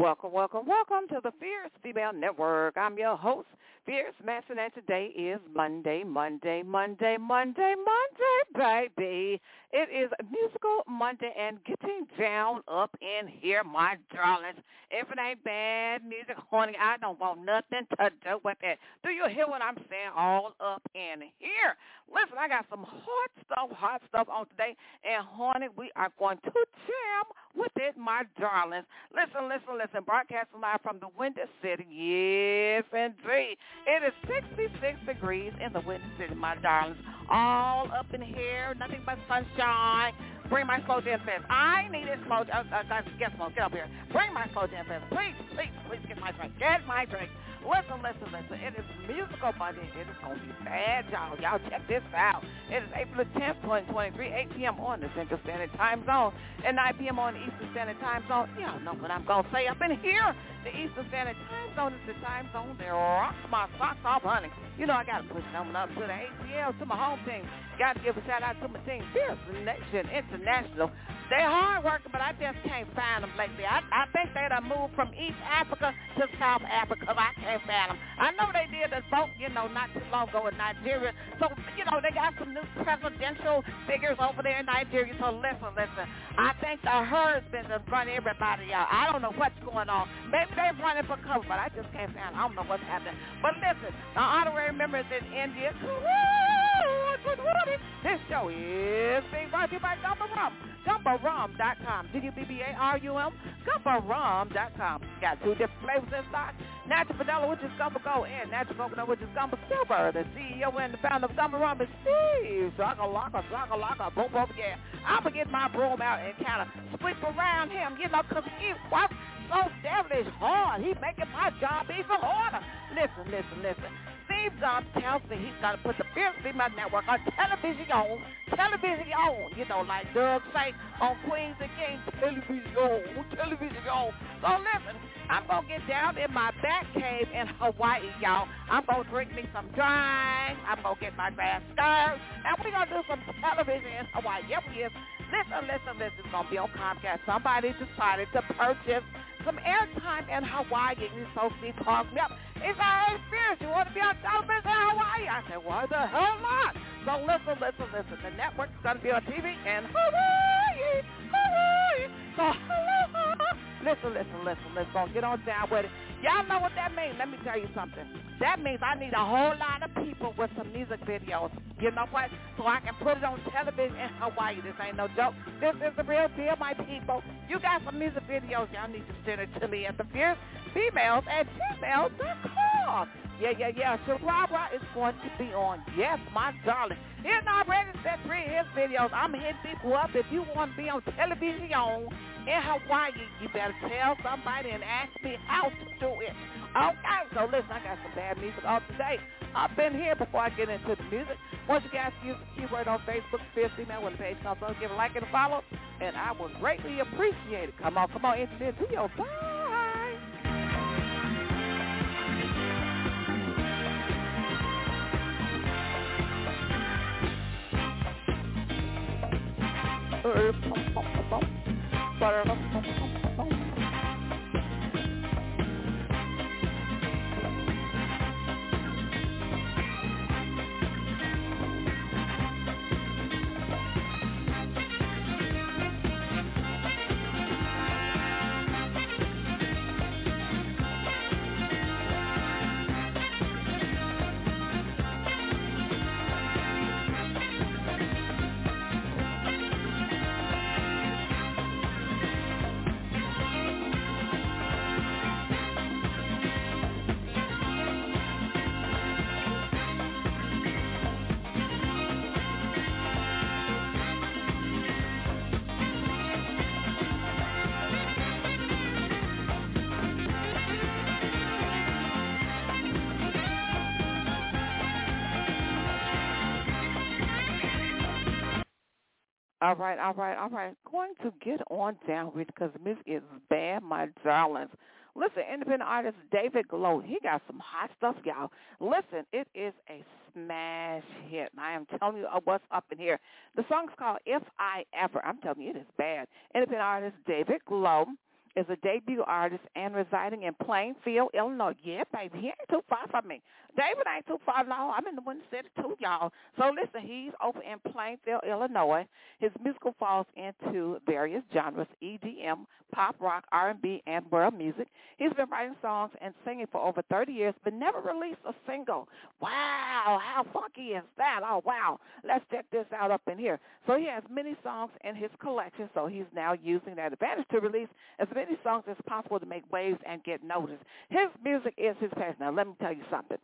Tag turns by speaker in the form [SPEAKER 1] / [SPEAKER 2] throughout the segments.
[SPEAKER 1] Welcome, welcome, welcome to the Fierce Female Network. I'm your host, Fierce Manson, and today is Monday, Monday, Monday, Monday, Monday, baby. It is Musical Monday and getting down up in here, my darlings. If it ain't bad music, honey, I don't want nothing to do with it. Do you hear what I'm saying? All up in here. Listen, I got some hot stuff, hot stuff on today, and honey, we are going to jam with it, my darlings. Listen, listen, listen. Broadcasting live from the Windy City. Yes, indeed. It is 66 degrees in the Windy City, my darlings. All up in here, nothing but sunshine. Bring my slow jam fest. I need it slow. Uh, uh, guys, get slow. Get up here. Bring my slow jam fest. Please, please, please get my drink. Get my drink. Listen, listen, listen. It is Musical Monday. It is going to be bad, y'all. Y'all check this out. It is April 10th, 2023, 8 p.m. on the Central Standard Time Zone and 9 p.m. on the Eastern Standard Time Zone. Y'all know what I'm going to say up in here. The Eastern Standard Time Zone is the time zone that rocks my socks off, honey. You know I got to push them up to the ATL, to my home team. Got to give a shout out to my team, Fierce Nation International. They're hard working, but I just can't find them lately. I, I think they'd have moved from East Africa to South Africa. I can't find them. I know they did a vote, you know, not too long ago in Nigeria. So, you know, they got some new presidential figures over there in Nigeria. So listen, listen. I think the husband has run everybody out. I don't know what's going on. Maybe they're running for cover, but I just can't find them. I don't know what's happening. But listen, the honorary members in India, this show is being brought to you by Gumbo Rum. GumboRum.com. G-U-B-B-A-R-U-M. GumboRum.com. Got two different flavors in stock. Natural Vanilla, which is Gumbo Gold, and Natural Coconut, which is Gumbo Silver. The CEO and the founder of Gumbo Rum is Steve. Zaka Laka, Zaka Laka, boom, boom, yeah. I'm going to get my broom out and kind of sweep around him, you know, because he works so devilish hard. He's making my job even harder. Listen, listen, listen. Jobs tells me he's got to put the Fierce Female Network on television, television, on. You know, like Doug say on Queens and Kings, television, television. So listen, I'm going to get down in my back cave in Hawaii, y'all. I'm going to drink me some dry. I'm going to get my grass skirt. And we're going to do some television in Hawaii. Yep, yes. Listen, listen, listen. It's going to be on Comcast. Somebody decided to purchase some airtime in Hawaii. And so Steve calls me up. It's our experience. You want to be on television in Hawaii? I said, why the hell not? So listen, listen, listen. The network's going to be on TV in Hawaii. Hawaii. So listen, listen, listen. Let's get on down with it. Y'all know what that means. Let me tell you something. That means I need a whole lot of people with some music videos. You know what? So I can put it on television in Hawaii. This ain't no joke. This is the real deal, my people. You got some music videos. Y'all need to send it to me at the Fierce Females at gmail.com. Yeah, yeah, yeah. Chihuahua is going to be on. Yes, my darling. He's already sent three of his videos. I'm hitting people up. If you want to be on television in Hawaii, you better tell somebody and ask me how to do it. Okay, so listen, I got some bad music all today. I've been here before I get into the music. Once you guys use the keyword on Facebook, Fierce Female with the page also give a like and a follow, and I will greatly appreciate it. Come on, come on, engineer, do your bye butter. All right, all right, all right. Going to get on down with because Miss is bad, my darlings. Listen, independent artist David Glow, he got some hot stuff, y'all. Listen, it is a smash hit. I am telling you uh, what's up in here. The song's called If I Ever. I'm telling you, it is bad. Independent artist David Glow. Is a debut artist and residing in Plainfield, Illinois. Yeah, baby, he ain't too far from me. David ain't too far, no. I'm in the Windy City too, y'all. So listen, he's over in Plainfield, Illinois. His musical falls into various genres, EDM, pop, rock, R&B, and world music. He's been writing songs and singing for over 30 years, but never released a single. Wow, how funky is that? Oh, wow. Let's check this out up in here. So he has many songs in his collection, so he's now using that advantage to release as many songs as possible to make waves and get noticed. His music is his passion. Now, let me tell you something.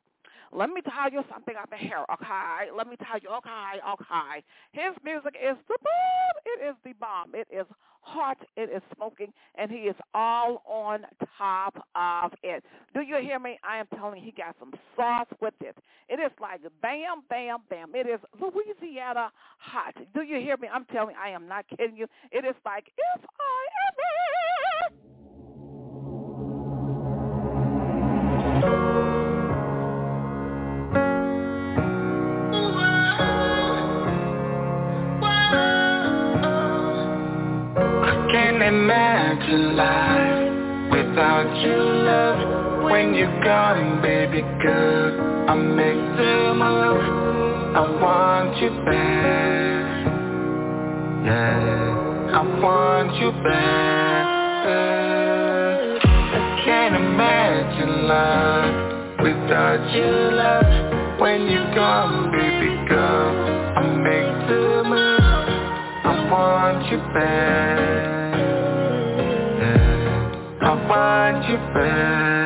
[SPEAKER 1] Let me tell you something up here, okay? Let me tell you, okay, okay. His music is the bomb. It is the bomb. It is hot. It is smoking, and he is all on top of it. Do you hear me? I am telling you, he got some sauce with it. It is like bam, bam, bam. It is Louisiana hot. Do you hear me? I'm telling you, I am not kidding you. It is like if I
[SPEAKER 2] imagine life without your love. When you're gone, baby girl, I make the move. I want you back. Yeah, I want you back. I can't imagine life without your love. When you're gone, baby girl, I make the move. I want you back you back.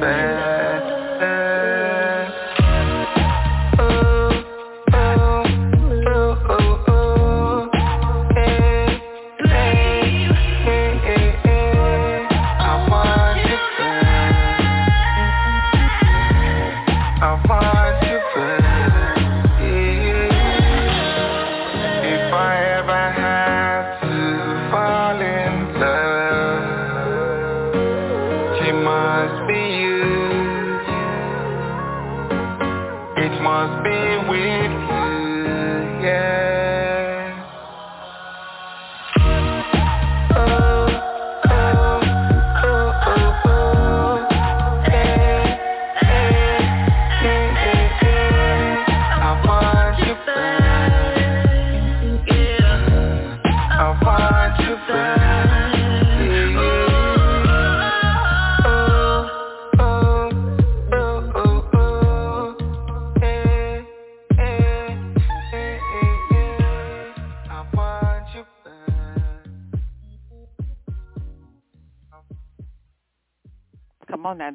[SPEAKER 1] back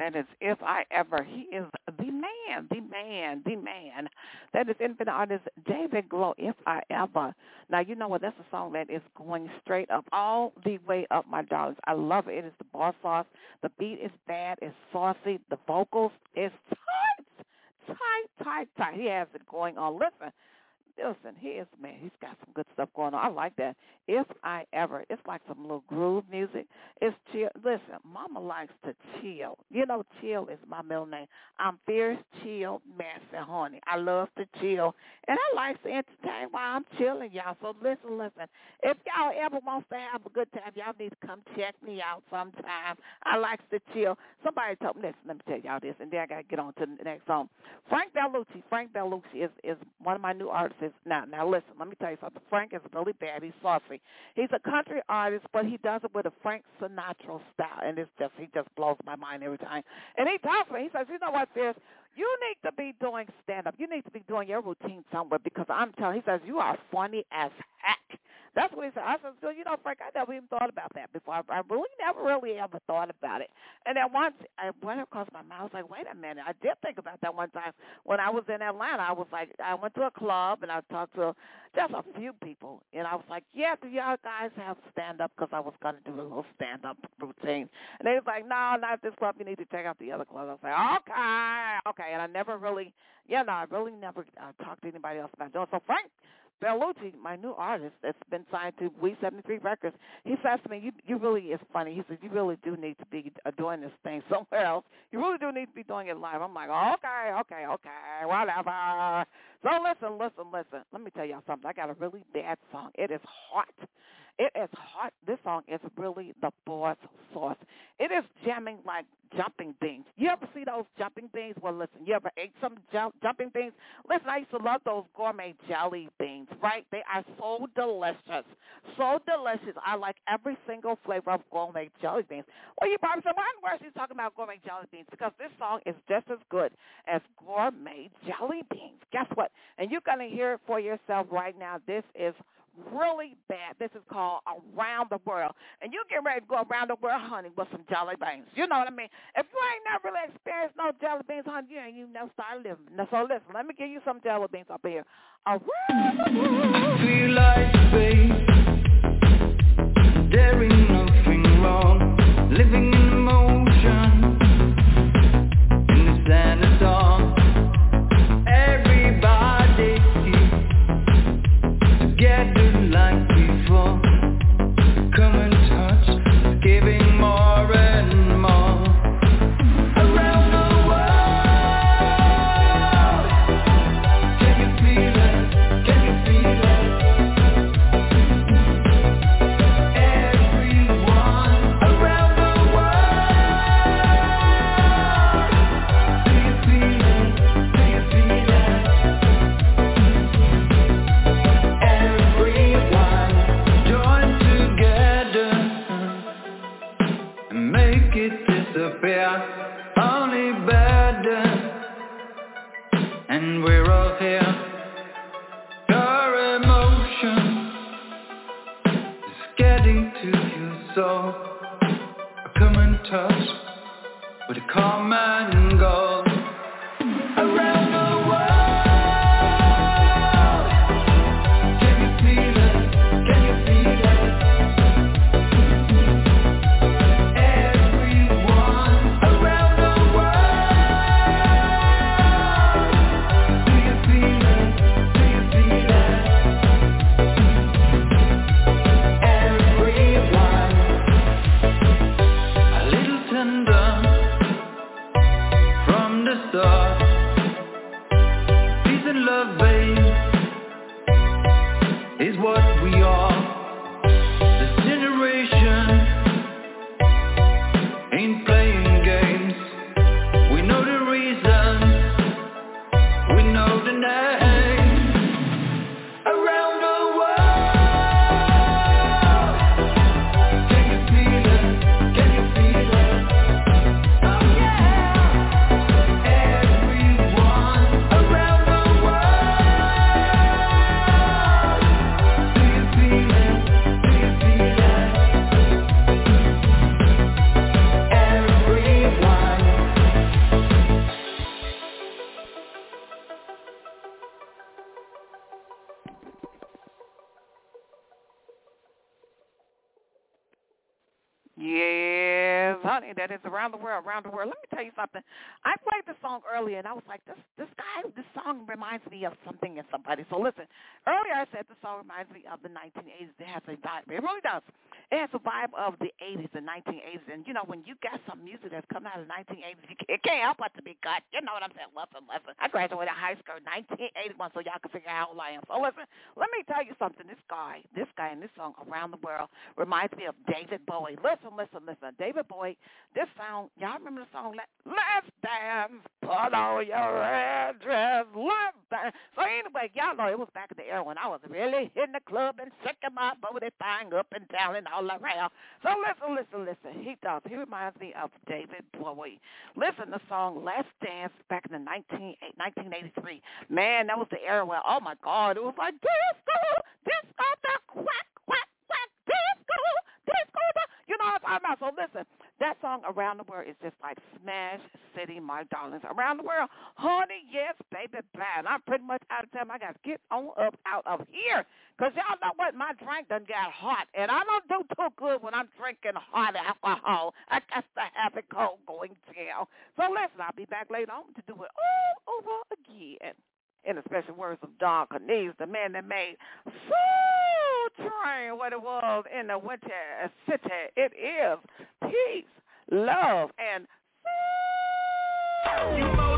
[SPEAKER 1] that is If I Ever. He is man, the man, the man. That is infinite artist David Glow, If I Ever. Now, you know what? That's a song that is going straight up, all the way up, my darlings. I love it. It is the bar sauce. The beat is bad. It's saucy. The vocals is tight, tight, tight, tight. He has it going on. Listen, listen, he is man. He's got some good stuff going on. I like that. If I ever, it's like some little groove music. It's chill. Listen, Mama likes to chill. You know, chill is my middle name. I'm fierce, chill, messy, honey. I love to chill, and I like to entertain while I'm chilling, y'all. So listen, listen. If y'all ever wants to have a good time, y'all need to come check me out sometime. I like to chill. Somebody told me this. Let me tell y'all this, and then I gotta get on to the next song. Frank Bellucci. Frank Bellucci is is one of my new artists. Now, now listen. Let me tell you something. Frank is really bad. He's saucy. He's a country artist, but he does it with a Frank Sinatra style, and it's just he just blows my mind every time. And he tells me, he says, you know what, sis? You need to be doing stand up. You need to be doing your routine somewhere because I'm telling. He says you are funny as heck. That's what he said. I said, so you know, Frank, I never even thought about that before. I, I really never really ever thought about it. And then once I went across my mind, I was like, wait a minute. I did think about that one time when I was in Atlanta. I was like, I went to a club and I talked to just a few people, and I was like, yeah, do y'all guys have stand up? Because I was to do a little stand up routine. And they was like, no, not this club. You need to check out the other club. I was like, okay, okay. And I never really, yeah, no, I really never uh, talked to anybody else about doing. So Frank Bellucci, my new artist that's been signed to We 73 Records, he says to me, you, you really is funny. He says, you really do need to be uh, doing this thing somewhere else. You really do need to be doing it live. I'm like, okay, okay, okay, whatever. So listen, listen, listen. Let me tell y'all something. I got a really bad song. It is hot. It is hot. This song is really the boss sauce. It is jamming like jumping beans. You ever see those jumping beans? Well, listen, you ever ate some jump, jumping beans? Listen, I used to love those gourmet jelly beans, right? They are so delicious. So delicious. I like every single flavor of gourmet jelly beans. Well, you probably said, why in the world she's talking about gourmet jelly beans? Because this song is just as good as gourmet jelly beans. Guess what? And you're going to hear it for yourself right now. This is really bad. This is called Around the World. And you get ready to go around the world hunting with some jelly beans. You know what I mean? If you ain't never really experienced no jelly beans hunting, you ain't you never start living. So listen, let me give you some jelly beans up here. Around the world.
[SPEAKER 3] Feel like space. There ain't nothing wrong. Living what
[SPEAKER 1] we that it's around the world, around the world. Let me tell you something. I played this song earlier, and I was like, this this guy, this song reminds me of something and somebody. So listen, earlier I said the song reminds me of the 1980s. It has a vibe. It really does. It has a vibe of the 80s and 1980s. And, you know, when you got some music that's coming out of the 1980s, you, it can't help but to be good. You know what I'm saying? Listen, listen. I graduated high school in 1981, so y'all can figure out old I am. So listen, let me tell you something. This guy, this guy in this song, Around the World, reminds me of David Bowie. Listen, listen, listen. David Bowie, this song, y'all remember the song, Let, Let's Dance, put on your red dress, let's dance. So anyway, y'all know it was back in the era when I was really in the club and shaking my booty thing up and down and all around. So listen, listen, listen. He does. He reminds me of David Bowie. Listen, the song Let's Dance back in the 19, 1983. Man, that was the era where, oh my God, it was like disco, disco, the quack, disco, disco, the, you know I'm talking about. So listen, that song Around the World is just like Smash City, my darlings. Around the world, honey, yes, baby, bad. I'm pretty much out of time. I got to get on up out of here. Because y'all know what? My drink done got hot. And I don't do too good when I'm drinking hot alcohol. I got to have it cold going down. So listen, I'll be back later on to do it all over again in the special words of Don Cornelius, the man that made Soul Train what it was in the Windy City. It is peace, love, and
[SPEAKER 3] you